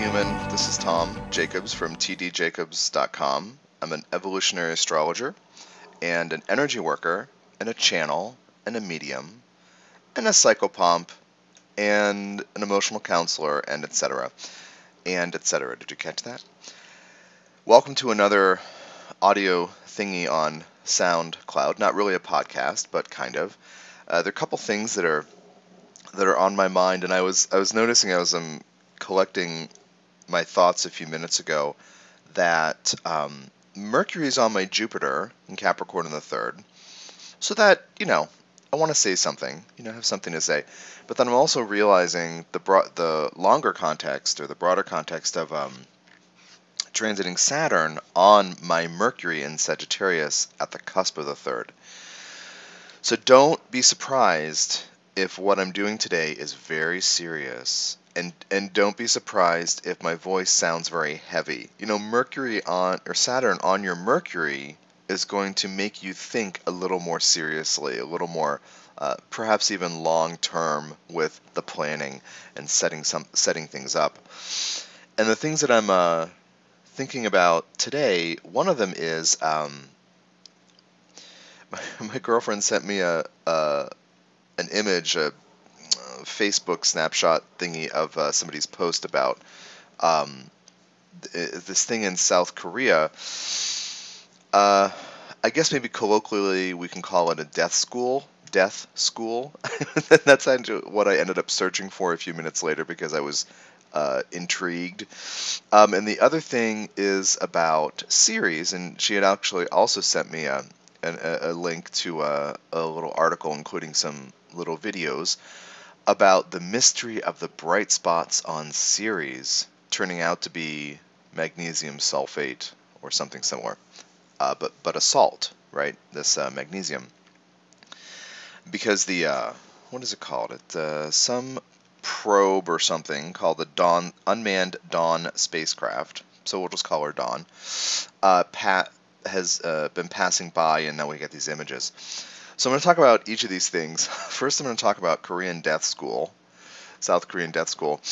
Human. This is Tom Jacobs from tdjacobs.com. I'm an evolutionary astrologer and an energy worker and a channel and a medium and a psychopomp and an emotional counselor and etc. and etc. Did you catch that? Welcome to another audio thingy on SoundCloud. Not really a podcast, but kind of. Uh, there are a couple things that are that are on my mind, and I was I was noticing I was collecting my thoughts a few minutes ago that um, Mercury is on my Jupiter in Capricorn in the third, so that you know I want to say something, you know, have something to say, but then I'm also realizing the broad, the longer context or the broader context of um, transiting Saturn on my Mercury in Sagittarius at the cusp of the third. So don't be surprised if what I'm doing today is very serious and and don't be surprised if my voice sounds very heavy. You know, Mercury on or Saturn on your Mercury is going to make you think a little more seriously, a little more uh, perhaps even long term with the planning and setting some setting things up. And the things that I'm uh, thinking about today, one of them is um, my, my girlfriend sent me a, a an image, a Facebook snapshot thingy of uh, somebody's post about um, th- this thing in South Korea. Uh, I guess maybe colloquially we can call it a death school. Death school. That's what I ended up searching for a few minutes later because I was uh, intrigued. Um, and the other thing is about Ceres, and she had actually also sent me a, a, a link to a, a little article including some little videos about the mystery of the bright spots on Ceres turning out to be magnesium sulfate or something similar, uh, but but a salt, right? This uh, magnesium, because the uh, what is it called? It uh, some probe or something called the Dawn unmanned Dawn spacecraft. So we'll just call her Dawn. Uh, Pat has uh, been passing by, and now we get these images. So I'm going to talk about each of these things. First, I'm going to talk about Korean Death School, South Korean Death School.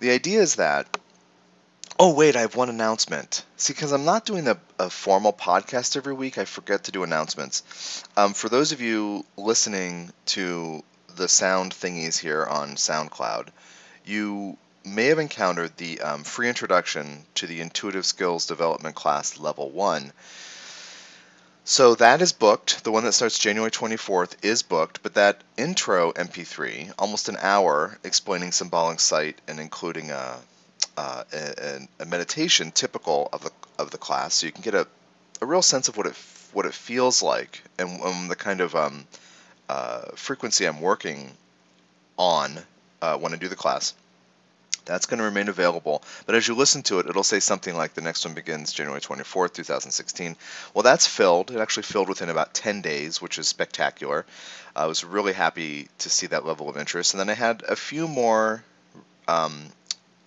The idea is that. Oh, wait, I have one announcement. See, because I'm not doing a, a, formal podcast every week, I forget to do announcements. Um, for those of you listening to the sound thingies here on SoundCloud, you may have encountered the um, free introduction to the Intuitive Skills Development class Level 1 so that is booked. The one that starts January 24th is booked, but that intro MP3, almost an hour, explaining symbolic sight and including a, uh, a, a, meditation typical of the of the class, so you can get a, a real sense of what it what it feels like and um, the kind of um, uh, frequency I'm working on uh, when I do the class. That's going to remain available. But as you listen to it, it'll say something like the next one begins January 24th, 2016. Well, that's filled. It actually filled within about 10 days, which is spectacular. I was really happy to see that level of interest. And then I had a few more um,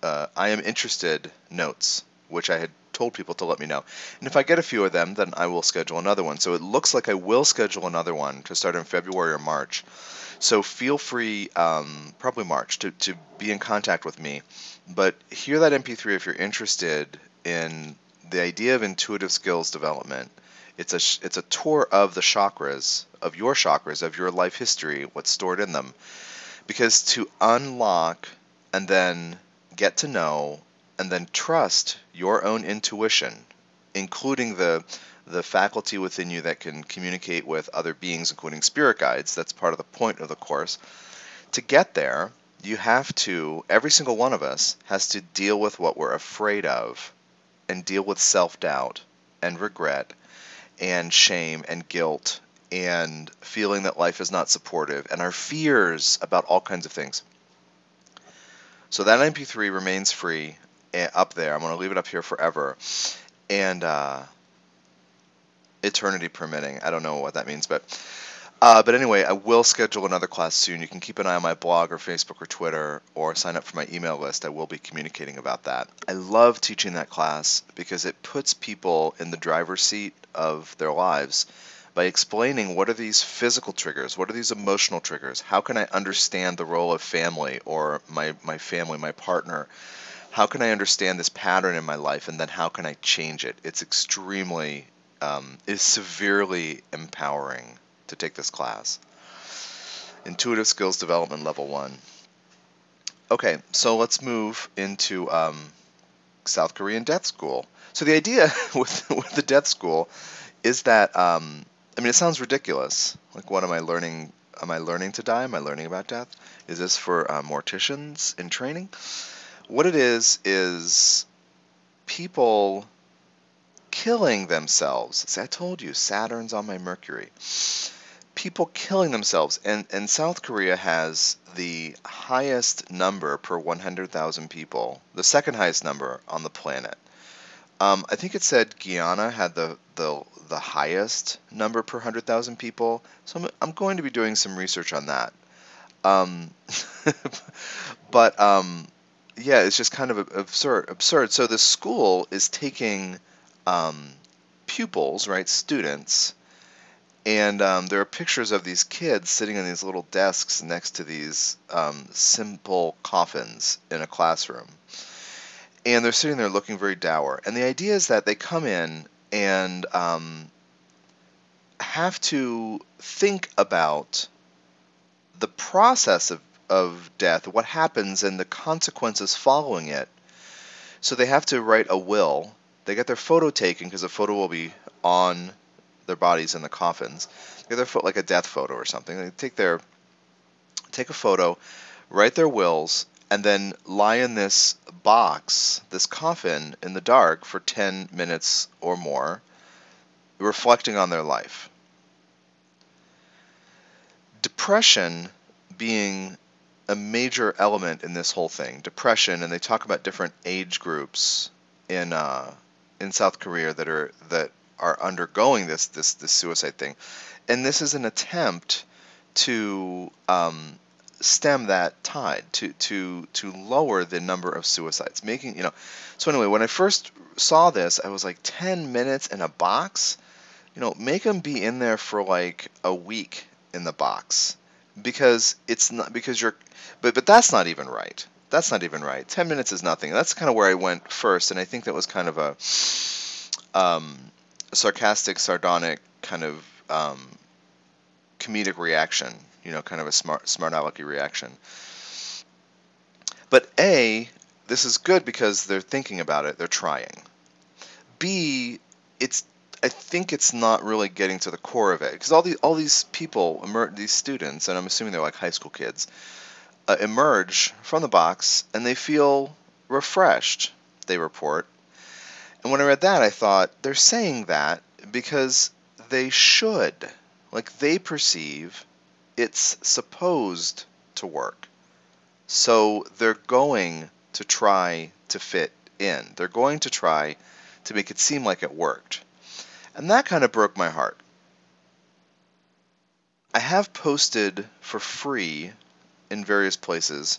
uh, I am interested notes, which I had told people to let me know. And if I get a few of them, then I will schedule another one. So it looks like I will schedule another one to start in February or March. So feel free, um, probably March, to, to be in contact with me. But hear that MP3 if you're interested in the idea of intuitive skills development. It's a it's a tour of the chakras, of your chakras, of your life history, what's stored in them. Because to unlock and then get to know and then trust your own intuition, including the the faculty within you that can communicate with other beings, including spirit guides. That's part of the point of the course. To get there, you have to, every single one of us has to deal with what we're afraid of and deal with self doubt and regret and shame and guilt and feeling that life is not supportive and our fears about all kinds of things. So that MP3 remains free up there. I'm going to leave it up here forever. And uh, eternity permitting. I don't know what that means, but uh, but anyway, I will schedule another class soon. You can keep an eye on my blog or Facebook or Twitter or sign up for my email list. I will be communicating about that. I love teaching that class because it puts people in the driver's seat of their lives by explaining what are these physical triggers, what are these emotional triggers, how can I understand the role of family or my, my family, my partner, how can I understand this pattern in my life, and then how can I change it? It's extremely, um, is severely empowering to take this class. Intuitive Skills Development Level 1. Okay, so let's move into um, South Korean Death School. So the idea with, with the Death School is that, um, I mean, it sounds ridiculous. Like, what am I learning? Am I learning to die? Am I learning about death? Is this for uh, morticians in training? What it is, is people killing themselves. See, I told you, Saturn's on my Mercury people killing themselves. And, and South Korea has the highest number per 100,000 people, the second highest number on the planet. Um, I think it said Guyana had the, the, the highest number per 100,000 people. So I'm, I'm going to be doing some research on that. Um, but um, yeah, it's just kind of absurd. Absurd. So the school is taking um, pupils, right, students, and um, there are pictures of these kids sitting on these little desks next to these um, simple coffins in a classroom. And they're sitting there looking very dour. And the idea is that they come in and um, have to think about the process of, of death, what happens, and the consequences following it. So they have to write a will. They get their photo taken because the photo will be on their bodies in the coffins. They get their foot like a death photo or something. They take their take a photo, write their wills, and then lie in this box, this coffin, in the dark for 10 minutes or more, reflecting on their life. Depression being a major element in this whole thing. Depression, and they talk about different age groups in uh, in South Korea that are that are undergoing this this this suicide thing, and this is an attempt to um, stem that tide to to to lower the number of suicides making you know. So anyway when i first saw this i was like 10 minutes in a box? You know make them be in there for like a week in the box because it's not because you're but but that's not even right that's not even right 10 minutes is nothing that's kind of where i went first and i think that was kind of a um, sarcastic, sardonic kind of um, comedic reaction, you know, kind of a smart, smart alecky reaction. But A, this is good because they're thinking about it, they're trying. B, it's I think it's not really getting to the core of it because all these all these people, emer- these students, and I'm assuming they're like high school kids, uh, emerge from the box and they feel refreshed. They report, and when I read that, I thought they're saying that because they should. Like they perceive it's supposed to work. So they're going to try to fit in. They're going to try to make it seem like it worked. And that kind of broke my heart. I have posted for free in various places,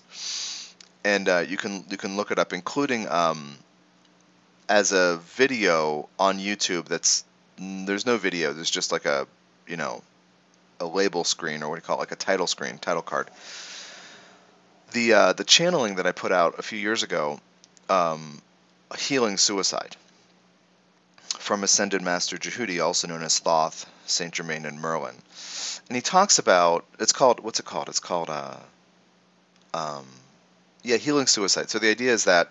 and uh, you can you can look it up, including um, as a video on YouTube that's there's no video. There's just like a you know a label screen or what do you call it, like a title screen, title card. The uh, the channeling that I put out a few years ago, um, healing suicide, from Ascended Master Djehuti, also known as Thoth, Saint Germain, and Merlin, and he talks about it's called what's it called? It's called uh, um, yeah, healing suicide. So the idea is that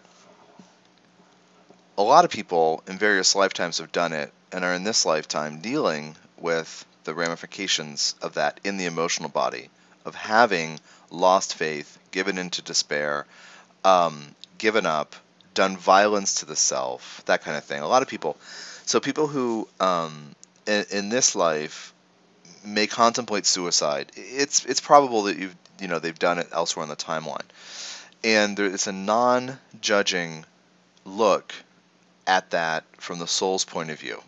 a lot of people in various lifetimes have done it and are in this lifetime dealing with the ramifications of that in the emotional body of having lost faith, given into despair, um, given up, done violence to the self, that kind of thing. A lot of people. So people who um, in, in this life may contemplate suicide. It's it's probable that you've you know they've done it elsewhere in the timeline, and there, it's a non-judging look at that from the soul's point of view.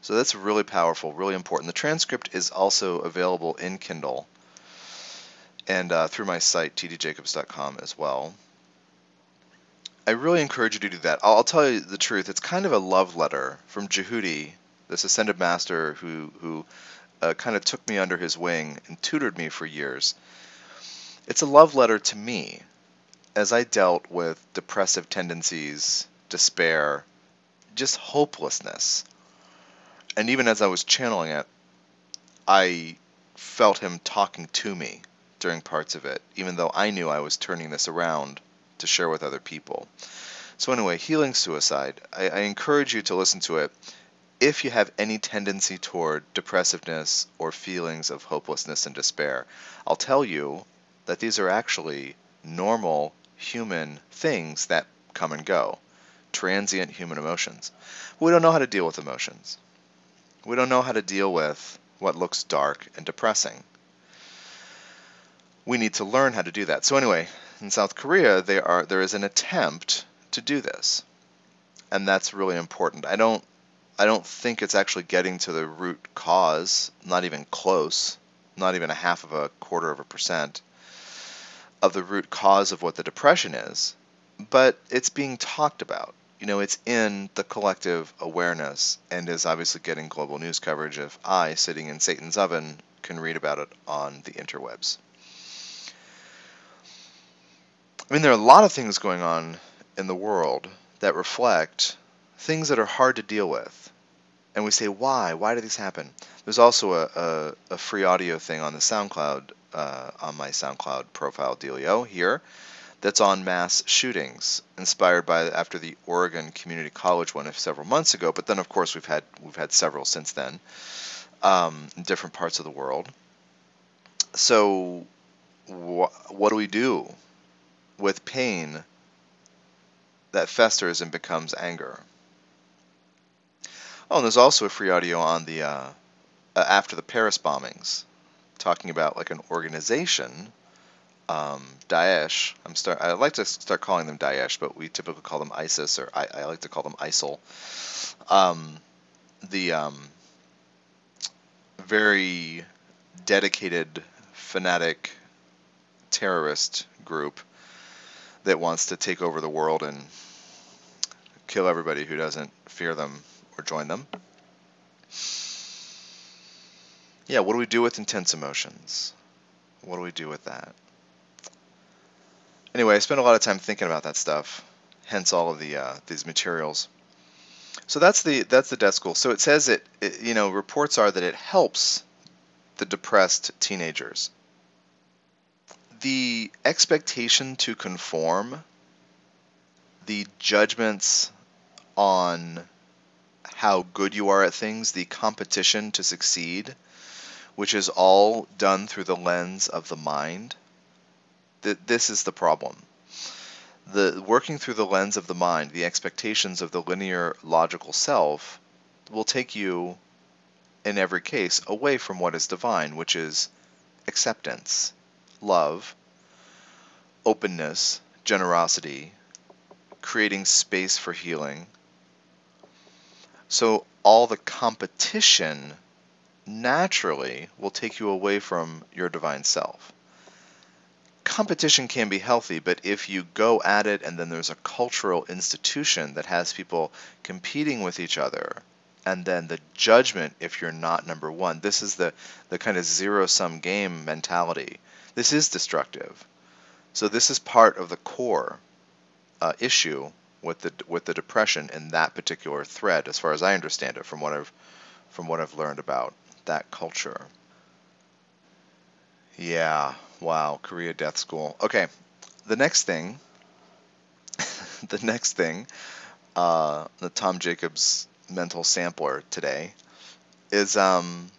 So that's really powerful, really important. The transcript is also available in Kindle and uh, through my site, tdjacobs.com as well. I really encourage you to do that. I'll, I'll, tell you the truth. It's kind of a love letter from Djehuti, this ascended master who, who uh, kind of took me under his wing and tutored me for years. It's a love letter to me as I dealt with depressive tendencies, despair, just hopelessness, and even as I was channeling it, I felt him talking to me during parts of it, even though I knew I was turning this around to share with other people. So, anyway, Healing Suicide, I, I encourage you to listen to it if you have any tendency toward depressiveness or feelings of hopelessness and despair. I'll tell you that these are actually normal human things that come and go, transient human emotions. We don't know how to deal with emotions. We don't know how to deal with what looks dark and depressing. We need to learn how to do that. So anyway, in South Korea, there are there is an attempt to do this, and that's really important. I don't I don't think it's actually getting to the root cause, not even close, not even a half of a quarter of a percent of the root cause of what the depression is, but it's being talked about. You know, it's in the collective awareness and is obviously getting global news coverage if I, sitting in Satan's oven, can read about it on the interwebs. I mean, there are a lot of things going on in the world that reflect things that are hard to deal with. And we say, why? Why do these happen? There's also a, a, a free audio thing on the SoundCloud, uh, on my SoundCloud profile, Delio, here, that's on mass shootings, inspired by after the Oregon Community College one of several months ago. But then, of course, we've had we've had several since then, um, in different parts of the world. So, wh- what do we do with pain that festers and becomes anger? Oh, and there's also a free audio on the uh, uh, after the Paris bombings, talking about like an organization, um, Daesh. I'm start. I like to start calling them Daesh, but we typically call them ISIS, or I, I like to call them ISIL. Um, the um, very dedicated, fanatic terrorist group that wants to take over the world and kill everybody who doesn't fear them or join them. Yeah, what do we do with intense emotions? What do we do with that? Anyway, I spent a lot of time thinking about that stuff, hence all of the uh, these materials. So that's the that's the death school. So it says it, it, you know, reports are that it helps the depressed teenagers. The expectation to conform, the judgments on how good you are at things, the competition to succeed, which is all done through the lens of the mind. That this is the problem. The working through the lens of the mind, the expectations of the linear logical self will take you in every case away from what is divine, which is acceptance, love, openness, generosity, creating space for healing, so all the competition naturally will take you away from your divine self. Competition can be healthy, but if you go at it and then there's a cultural institution that has people competing with each other, and then the judgment if you're not number one, this is the, the kind of zero sum game mentality. This is destructive. So, this is part of the core uh, issue with the with the depression in that particular thread, as far as I understand it, from what I've from what I've learned about that culture. Yeah, wow, Korea Death School. Okay, the next thing, the next thing, uh, the Tom Jacobs mental sampler today is um,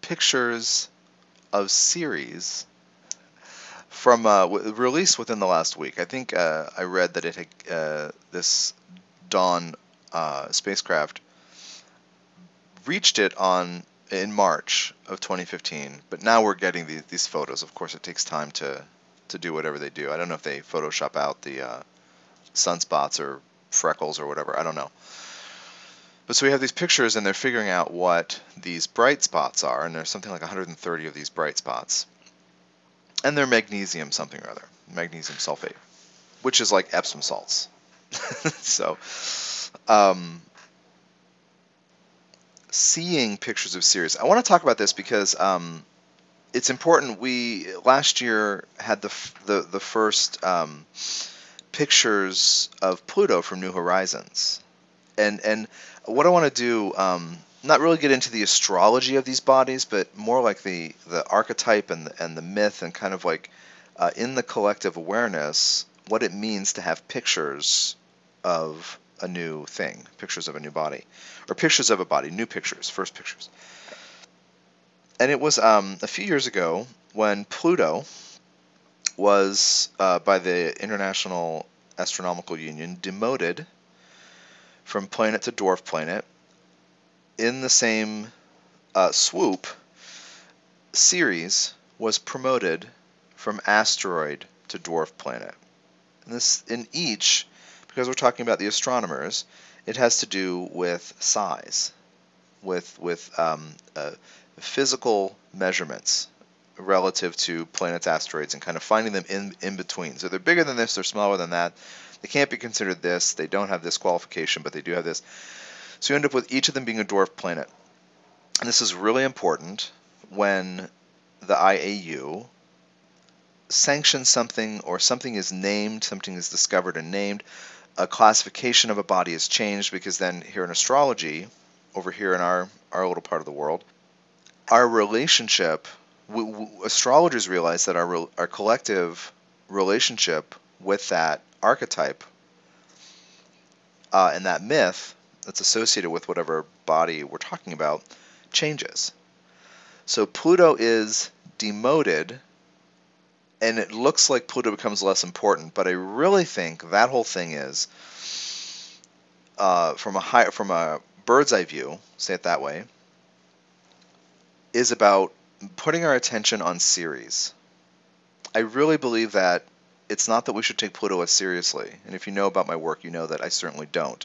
pictures of Ceres from uh, w- release within the last week. I think uh, I read that it had uh, this Dawn uh, spacecraft reached it on in March of 2015, but now we're getting the, these photos. Of course, it takes time to to do whatever they do. I don't know if they Photoshop out the uh, sunspots or freckles or whatever. I don't know. But so we have these pictures, and they're figuring out what these bright spots are, and there's something like 130 of these bright spots and they're magnesium something or other, magnesium sulfate, which is like Epsom salts. so, um, seeing pictures of Ceres. I want to talk about this because um, it's important. We last year had the the the first um, pictures of Pluto from New Horizons, and and what I want to do, um, not really get into the astrology of these bodies, but more like the the archetype and the, and the myth, and kind of like uh, in the collective awareness, what it means to have pictures of a new thing, pictures of a new body, or pictures of a body, new pictures, first pictures. And it was um, a few years ago when Pluto was, uh, by the International Astronomical Union, demoted from planet to dwarf planet. In the same uh, swoop, Ceres was promoted from asteroid to dwarf planet. And this in each because we're talking about the astronomers, it has to do with size, with with um, uh, physical measurements relative to planets, asteroids, and kind of finding them in in between. So they're bigger than this, they're smaller than that. They can't be considered this. They don't have this qualification, but they do have this. So you end up with each of them being a dwarf planet. And this is really important when the IAU sanctions something or something is named, something is discovered and named, a classification of a body is changed because then here in astrology, over here in our, our little part of the world, our relationship, we, we, astrologers realize that our, our collective relationship with that archetype uh, and that myth that's associated with whatever body we're talking about changes. So Pluto is demoted and it looks like Pluto becomes less important, but I really think that whole thing is uh, from a high, from a bird's eye view, say it that way, is about putting our attention on Ceres. I really believe that it's not that we should take Pluto as seriously, and if you know about my work, you know that I certainly don't.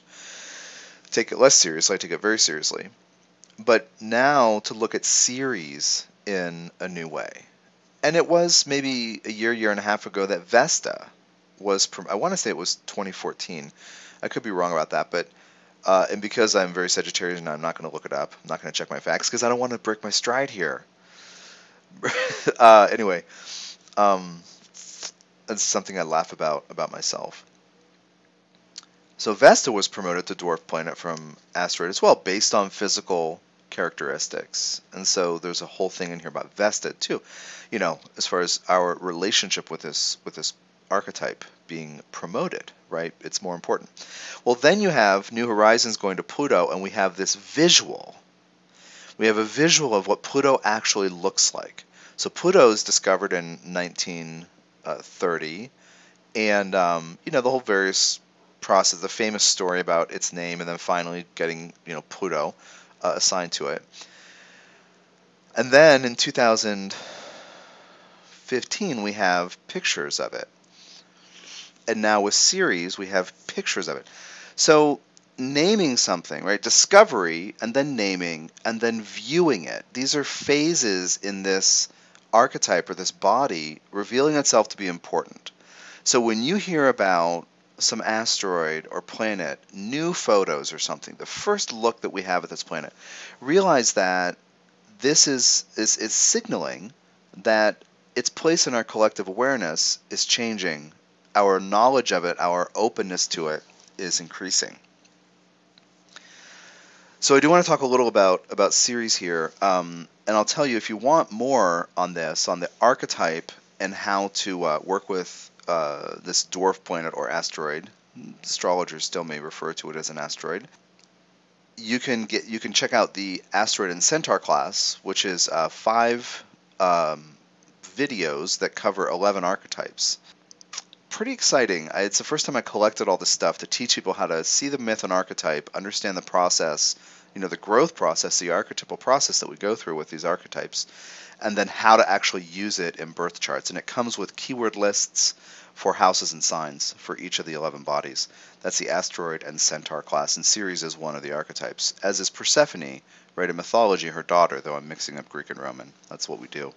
Take it less seriously, I take it very seriously. But now to look at Ceres in a new way and it was maybe a year, year and a half ago that Vesta was. I want to say it was 2014. I could be wrong about that, but uh, and because I'm very Sagittarian, I'm not going to look it up. I'm not going to check my facts because I don't want to break my stride here. uh, anyway, um, that's something I laugh about about myself. So Vesta was promoted to dwarf planet from asteroid as well, based on physical characteristics. And so there's a whole thing in here about Vesta too. You know, as far as our relationship with this with this archetype being promoted, right? It's more important. Well, then you have New Horizons going to Pluto, and we have this visual. We have a visual of what Pluto actually looks like. So Pluto is discovered in 1930, and um, you know the whole various process, the famous story about its name, and then finally getting you know Pluto uh, assigned to it. And then in 2015, we have pictures of it. And now with Ceres, we have pictures of it. So naming something, right? Discovery, and then naming, and then viewing it. These are phases in this archetype or this body revealing itself to be important. So when you hear about some asteroid or planet, new photos or something, the first look that we have at this planet, realize that this is, is, is signaling that its place in our collective awareness is changing. Our knowledge of it, our openness to it, is increasing. So I do want to talk a little about about Ceres here, um, and I'll tell you if you want more on this, on the archetype and how to uh, work with uh, this dwarf planet or asteroid. Astrologers still may refer to it as an asteroid. You can get you can check out the asteroid and centaur class, which is uh, five um, videos that cover 11 archetypes. Pretty exciting. It's the first time I collected all this stuff to teach people how to see the myth and archetype, understand the process, you know, the growth process, the archetypal process that we go through with these archetypes, and then how to actually use it in birth charts. And it comes with keyword lists for houses and signs for each of the 11 bodies. That's the asteroid and centaur class, and Ceres is one of the archetypes, as is Persephone, right? In mythology, her daughter, though I'm mixing up Greek and Roman. That's what we do.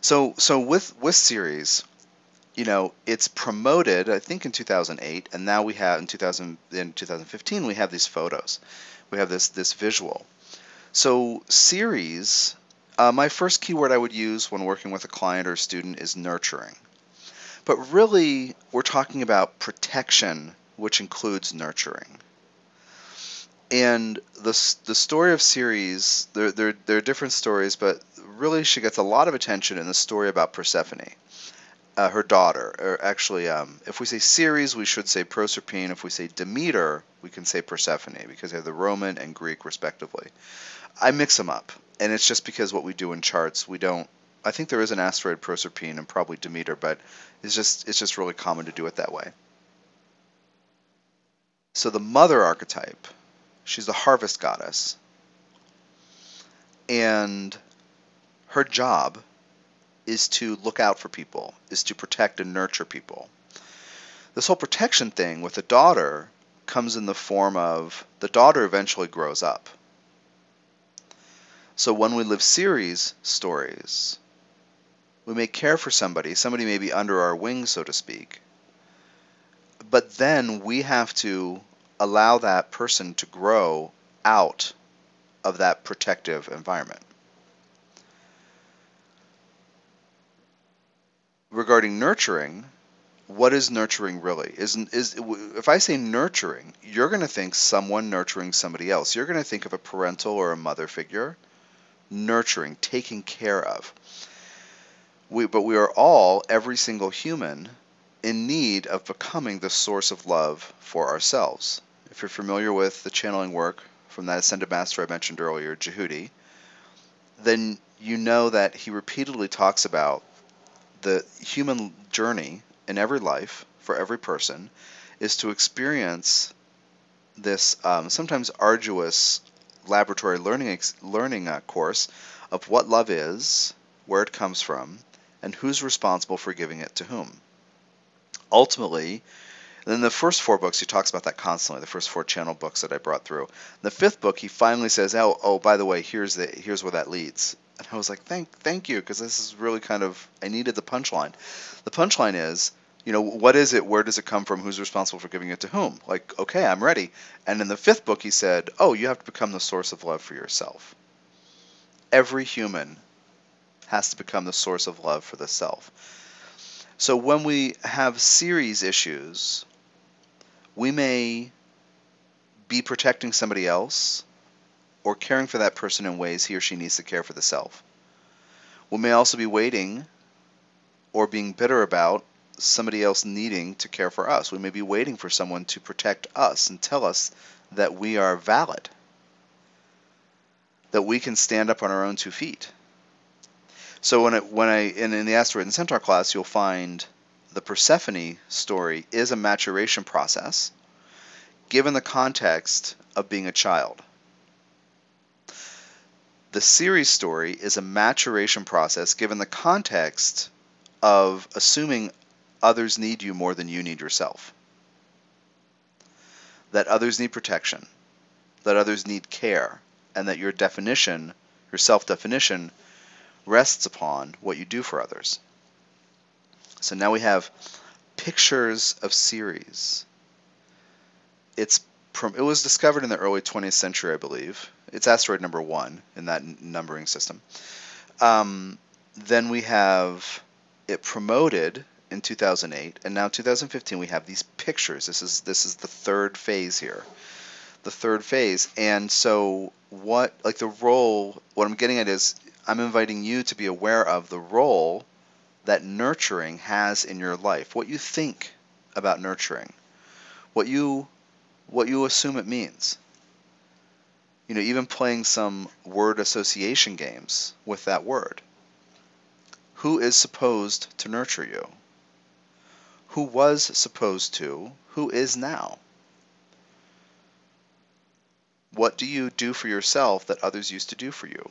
So, so with, with Ceres, you know, it's promoted, I think in 2008, and now we have in 2000 in 2015 we have these photos, we have this this visual. So Ceres, Uh, my first keyword I would use when working with a client or a student is nurturing. But really, we're talking about protection, which includes nurturing. And the, the story of Ceres, there, there, there are different stories, but really she gets a lot of attention in the story about Persephone, uh, her daughter. Or actually, um, if we say Ceres, we should say Proserpine. If we say Demeter, we can say Persephone because they have the Roman and Greek respectively. I mix them up, and it's just because what we do in charts, we don't. I think there is an asteroid Proserpine and probably Demeter, but it's just it's just really common to do it that way. So the mother archetype, she's the harvest goddess, and her job is to look out for people, is to protect and nurture people. This whole protection thing with the daughter comes in the form of the daughter eventually grows up. So when we live Ceres stories, we may care for somebody, somebody may be under our wing, so to speak. But then we have to allow that person to grow out of that protective environment. Regarding nurturing, what is nurturing really? Is is if I say nurturing, you're going to think someone nurturing somebody else. You're going to think of a parental or a mother figure nurturing, taking care of. We, but we are all, every single human, in need of becoming the source of love for ourselves. If you're familiar with the channeling work from that ascended master I mentioned earlier, Djehuti, then you know that he repeatedly talks about the human journey in every life for every person is to experience this um, sometimes arduous laboratory learning learning uh, course of what love is, where it comes from, and who's responsible for giving it to whom. Ultimately, in the first four books, he talks about that constantly. The first four channel books that I brought through. In the fifth book, he finally says, "Oh, oh, by the way, here's the here's where that leads." And I was like, "Thank, thank you," because this is really kind of I needed the punchline. The punchline is you know, what is it? Where does it come from? Who's responsible for giving it to whom? Like, okay, I'm ready. And in the fifth book, he said, oh, you have to become the source of love for yourself. Every human has to become the source of love for the self. So when we have Ceres issues, we may be protecting somebody else or caring for that person in ways he or she needs to care for the self. We may also be waiting or being bitter about somebody else needing to care for us. We may be waiting for someone to protect us and tell us that we are valid, that we can stand up on our own two feet. So when it, when I in, in the asteroid and centaur class, you'll find the Persephone story is a maturation process, given the context of being a child. The Ceres story is a maturation process given the context of assuming others need you more than you need yourself. That others need protection, that others need care, and that your definition, your self definition, rests upon what you do for others. So now we have pictures of Ceres. It's it was discovered in the early 20th century, I believe. It's asteroid number one in that numbering system. Um, then we have it promoted in 2008, and now 2015 we have these pictures. This is this is the third phase here, the third phase. And so what like the role? What I'm getting at is I'm inviting you to be aware of the role that nurturing has in your life. What you think about nurturing, what you what you assume it means. You know, even playing some word association games with that word. Who is supposed to nurture you? who was supposed to, who is now. What do you do for yourself that others used to do for you?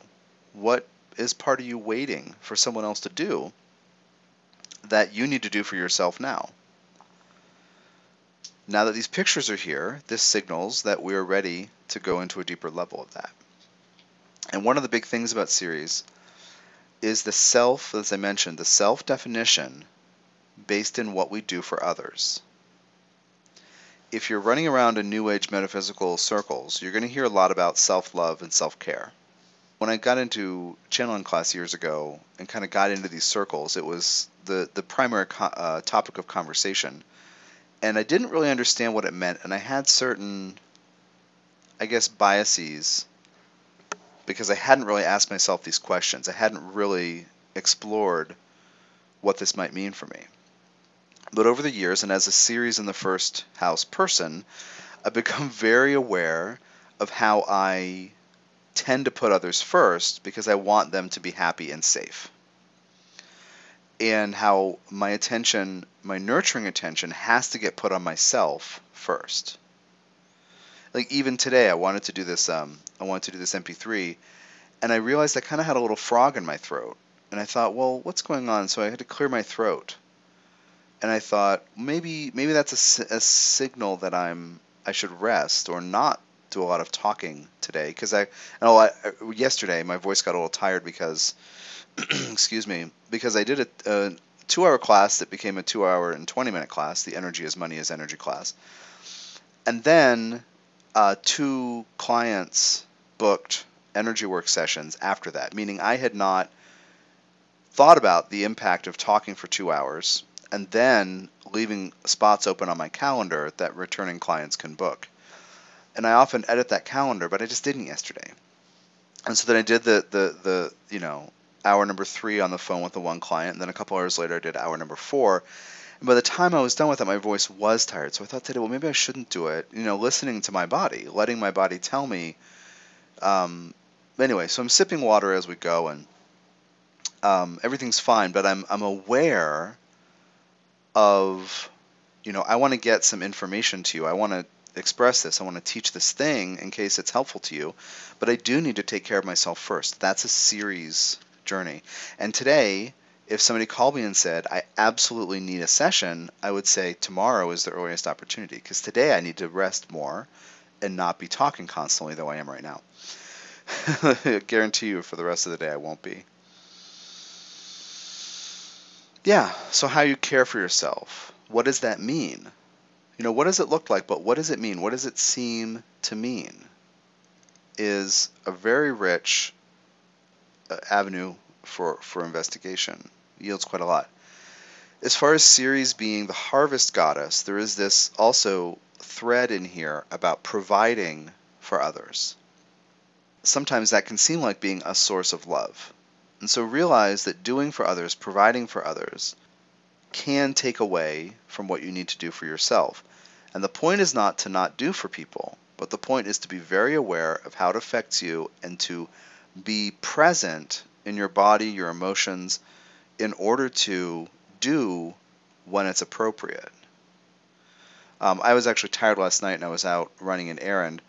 What is part of you waiting for someone else to do that you need to do for yourself now? Now that these pictures are here, this signals that we are ready to go into a deeper level of that. And one of the big things about Ceres is the self, as I mentioned, the self definition based in what we do for others. If you're running around in New Age metaphysical circles, you're going to hear a lot about self love and self care. when I got into channeling class years ago and kind of got into these circles, it was the the primary uh, topic of conversation, and I didn't really understand what it meant, and I had certain, I guess, biases because I hadn't really asked myself these questions. I hadn't really explored what this might mean for me. But over the years, and as a Ceres in the first house person, I've become very aware of how I tend to put others first because I want them to be happy and safe. And how my attention, my nurturing attention, has to get put on myself first. Like even today, I wanted to do this. Um, I wanted to do this MP3, and I realized I kind of had a little frog in my throat, and I thought, well, what's going on? So I had to clear my throat, and I thought maybe maybe that's a, a signal that I'm I should rest or not do a lot of talking today because I, oh, I yesterday my voice got a little tired because, excuse me, because I did a, a two-hour class that became a two-hour and twenty-minute class, the Energy is Money is Energy class, and then uh, two clients booked energy work sessions after that, meaning I had not thought about the impact of talking for two hours and then leaving spots open on my calendar that returning clients can book and I often edit that calendar, but I just didn't yesterday. And so then I did the the the you know hour number three on the phone with the one client, and then a couple hours later I did hour number four. And by the time I was done with it, my voice was tired. So I thought today, well, maybe I shouldn't do it. You know, listening to my body, letting my body tell me. Um, anyway, so I'm sipping water as we go, and um, everything's fine. But I'm I'm aware of, you know, I want to get some information to you. I want to express this. I want to teach this thing in case it's helpful to you. But I do need to take care of myself first. That's a Ceres journey. And today, if somebody called me and said, I absolutely need a session, I would say tomorrow is the earliest opportunity because today I need to rest more and not be talking constantly, though I am right now. I guarantee you for the rest of the day I won't be. Yeah, so how you care for yourself. What does that mean? you know, what does it look like, but what does it mean? What does it seem to mean? Is a very rich Uh, avenue for, for investigation. Yields quite a lot. As far as Ceres being the harvest goddess, there is this also thread in here about providing for others. Sometimes that can seem like being a source of love. And so realize that doing for others, providing for others, can take away from what you need to do for yourself. And the point is not to not do for people, but the point is to be very aware of how it affects you and to be present in your body, your emotions, in order to do when it's appropriate. Um, I was actually tired last night and I was out running an errand,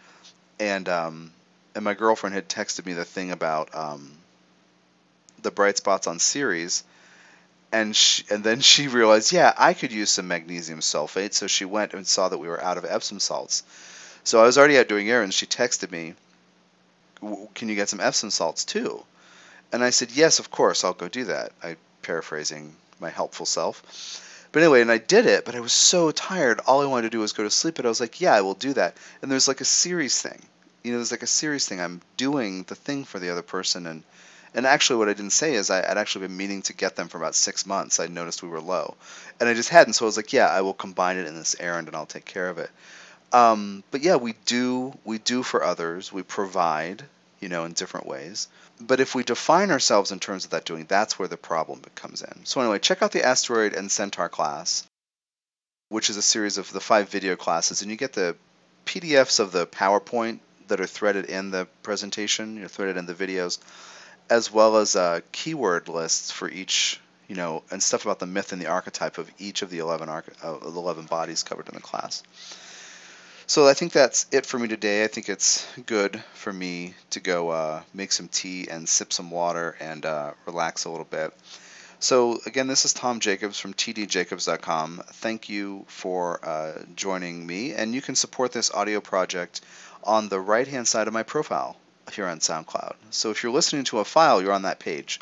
and um, and my girlfriend had texted me the thing about um, the bright spots on Ceres, and she, and then she realized, yeah, I could use some magnesium sulfate. So she went and saw that we were out of Epsom salts. So I was already out doing errands. She texted me, "Can you get some Epsom salts too?" And I said, "Yes, of course, I'll go do that." I paraphrasing my helpful self. But anyway, and I did it, but I was so tired. All I wanted to do was go to sleep. But I was like, "Yeah, I will do that." And there's like a Ceres thing. You know, there's like a Ceres thing. I'm doing the thing for the other person and and actually, what I didn't say is I, would actually been meaning to get them for about six months. I noticed we were low, and I just hadn't. So I was like, yeah, I will combine it in this errand, and I'll take care of it. Um, but yeah, we do we do for others. We provide, you know, in different ways. But if we define ourselves in terms of that doing, that's where the problem comes in. So anyway, check out the asteroid and centaur class, which is a series of the five video classes, and you get the PDFs of the PowerPoint that are threaded in the presentation, you're threaded in the videos as well as uh, keyword lists for each, you know, and stuff about the myth and the archetype of each of the 11, arch- uh, 11 bodies covered in the class. So I think that's it for me today. I think it's good for me to go uh, make some tea and sip some water and uh, relax a little bit. So again, this is Tom Jacobs from tdjacobs.com. Thank you for uh, joining me, and you can support this audio project on the right-hand side of my profile here on SoundCloud. So if you're listening to a file, you're on that page,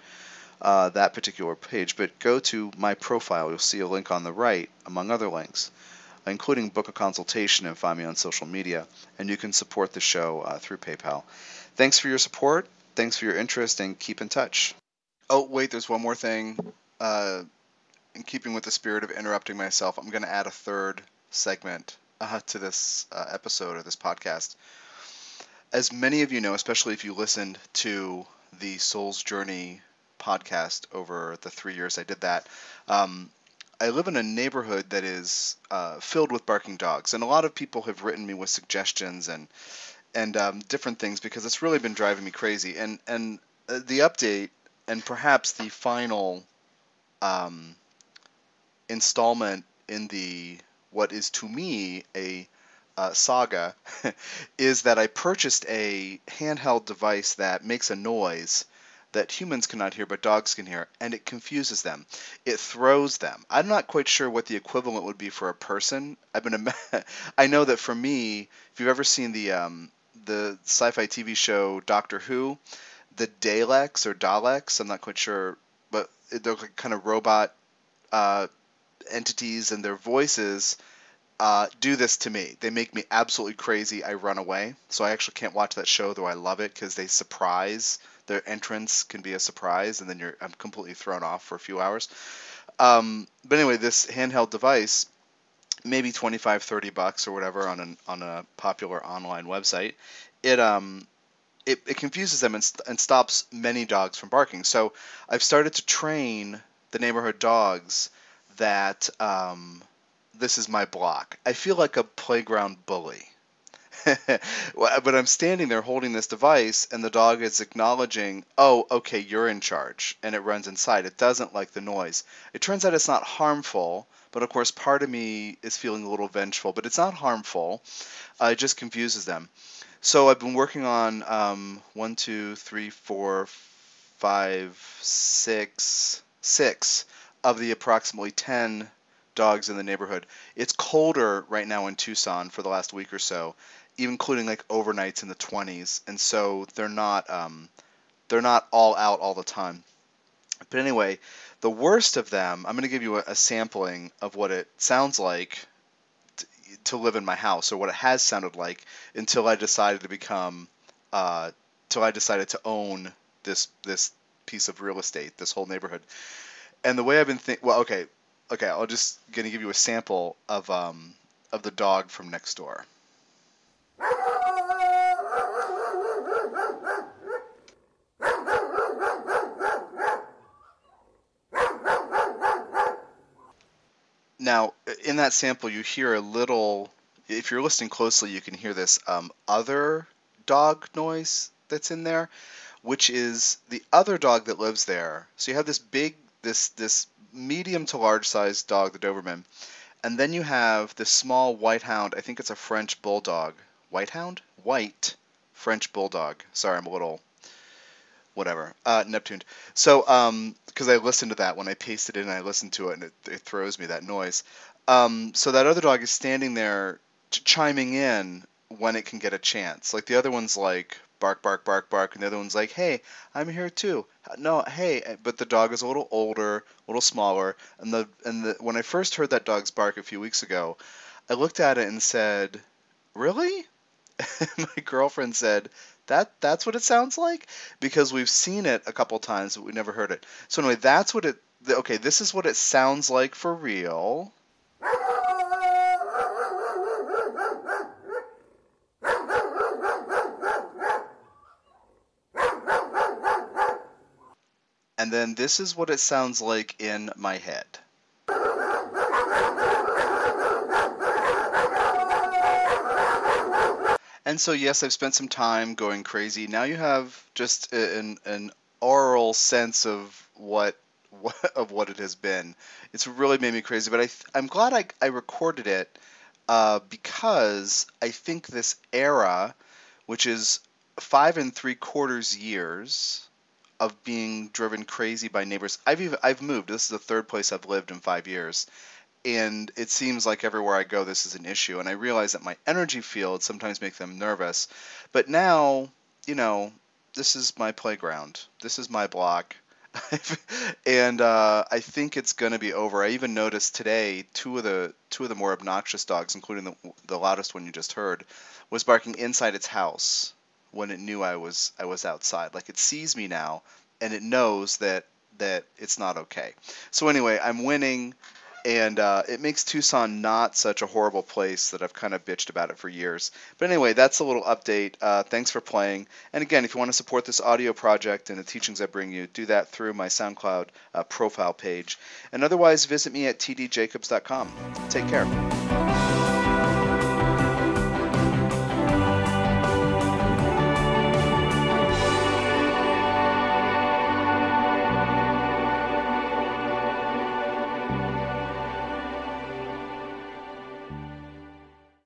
uh, that particular page. But go to my profile. You'll see a link on the right, among other links, including book a consultation and find me on social media. And you can support the show uh, through PayPal. Thanks for your support, thanks for your interest and keep in touch. Oh, wait, there's one more thing. Uh, in keeping with the spirit of interrupting myself, I'm going to add a third segment uh, to this uh, episode or this podcast. As many of you know, especially if you listened to the Soul's Journey podcast over the three years I did that, um, I live in a neighborhood that is uh, filled with barking dogs, and a lot of people have written me with suggestions and and um, different things because it's really been driving me crazy. And and uh, the update and perhaps the final um, installment in the what is to me a uh, saga is that I purchased a handheld device that makes a noise that humans cannot hear but dogs can hear, and it confuses them. It throws them. I'm not quite sure what the equivalent would be for a person. I've been, I know that for me, if you've ever seen the um, the sci-fi TV show Doctor Who, the Daleks or Daleks, I'm not quite sure, but they're kind of robot uh, entities, and their voices uh, do this to me. They make me absolutely crazy. I run away. So I actually can't watch that show, though I love it because they surprise their entrance can be a surprise, and then you're I'm completely thrown off for a few hours. Um, but anyway, this handheld device, maybe 25, 30 bucks or whatever on an on a popular online website, it um it, it confuses them and, st- and stops many dogs from barking. So I've started to train the neighborhood dogs that um, this is my block. I feel like a playground bully. but I'm standing there holding this device, and the dog is acknowledging, oh, okay, you're in charge, and it runs inside. It doesn't like the noise. It turns out it's not harmful, but of course, part of me is feeling a little vengeful, but it's not harmful. Uh, it just confuses them. So I've been working on um, one, two, three, four, five, six, six of the approximately 10 dogs in the neighborhood. It's colder right now in Tucson for the last week or so, including like overnights in the 20s, and so they're not um, they're not all out all the time. But anyway, the worst of them, I'm going to give you a, a sampling of what it sounds like to, to live in my house, or what it has sounded like until I decided to become, uh, till I decided to own this this piece of real estate, this whole neighborhood. And the way I've been thinking, well, okay, okay, I'll just gonna give you a sample of um, of the dog from next door. Now, in that sample, you hear a little. If you're listening closely, you can hear this um, other dog noise that's in there, which is the other dog that lives there. So you have this big, this this medium to large sized dog, the Doberman, and then you have this small white hound. I think it's a French bulldog. White hound? White French bulldog. Sorry, I'm a little whatever. Uh, Neptune. So, um, because I listened to that when I pasted it and I listened to it, and it, it throws me that noise. Um, so that other dog is standing there ch- chiming in when it can get a chance. Like the other one's like bark, bark, bark, bark, and the other one's like, hey, I'm here too. No, hey, but the dog is a little older, a little smaller, and the and the when I first heard that dog's bark a few weeks ago, I looked at it and said, really? my girlfriend said, that that's what it sounds like because we've seen it a couple times but we never heard it. So anyway, that's what it. Okay, this is what it sounds like for real. And then this is what it sounds like in my head. And so, yes, I've spent some time going crazy. Now you have just an, an oral sense of what, what of what it has been. It's really made me crazy, but I I'm glad I, I recorded it uh, because I think this era, which is five and three quarters years of being driven crazy by neighbors. I've even, I've moved. This is the third place I've lived in five years, and it seems like everywhere I go this is an issue. And I realize that my energy field sometimes make them nervous, but now you know this is my playground. This is my block. and uh, I think it's going to be over. I even noticed today two of the two of the more obnoxious dogs, including the the loudest one you just heard, was barking inside its house when it knew I was I was outside. Like it sees me now and it knows that that it's not okay. So anyway, I'm winning and uh, it makes Tucson not such a horrible place that I've kind of bitched about it for years. But anyway, that's a little update. Uh, thanks for playing. And again, if you want to support this audio project and the teachings I bring you, do that through my SoundCloud uh, profile page. And otherwise, visit me at tdjacobs.com. Take care.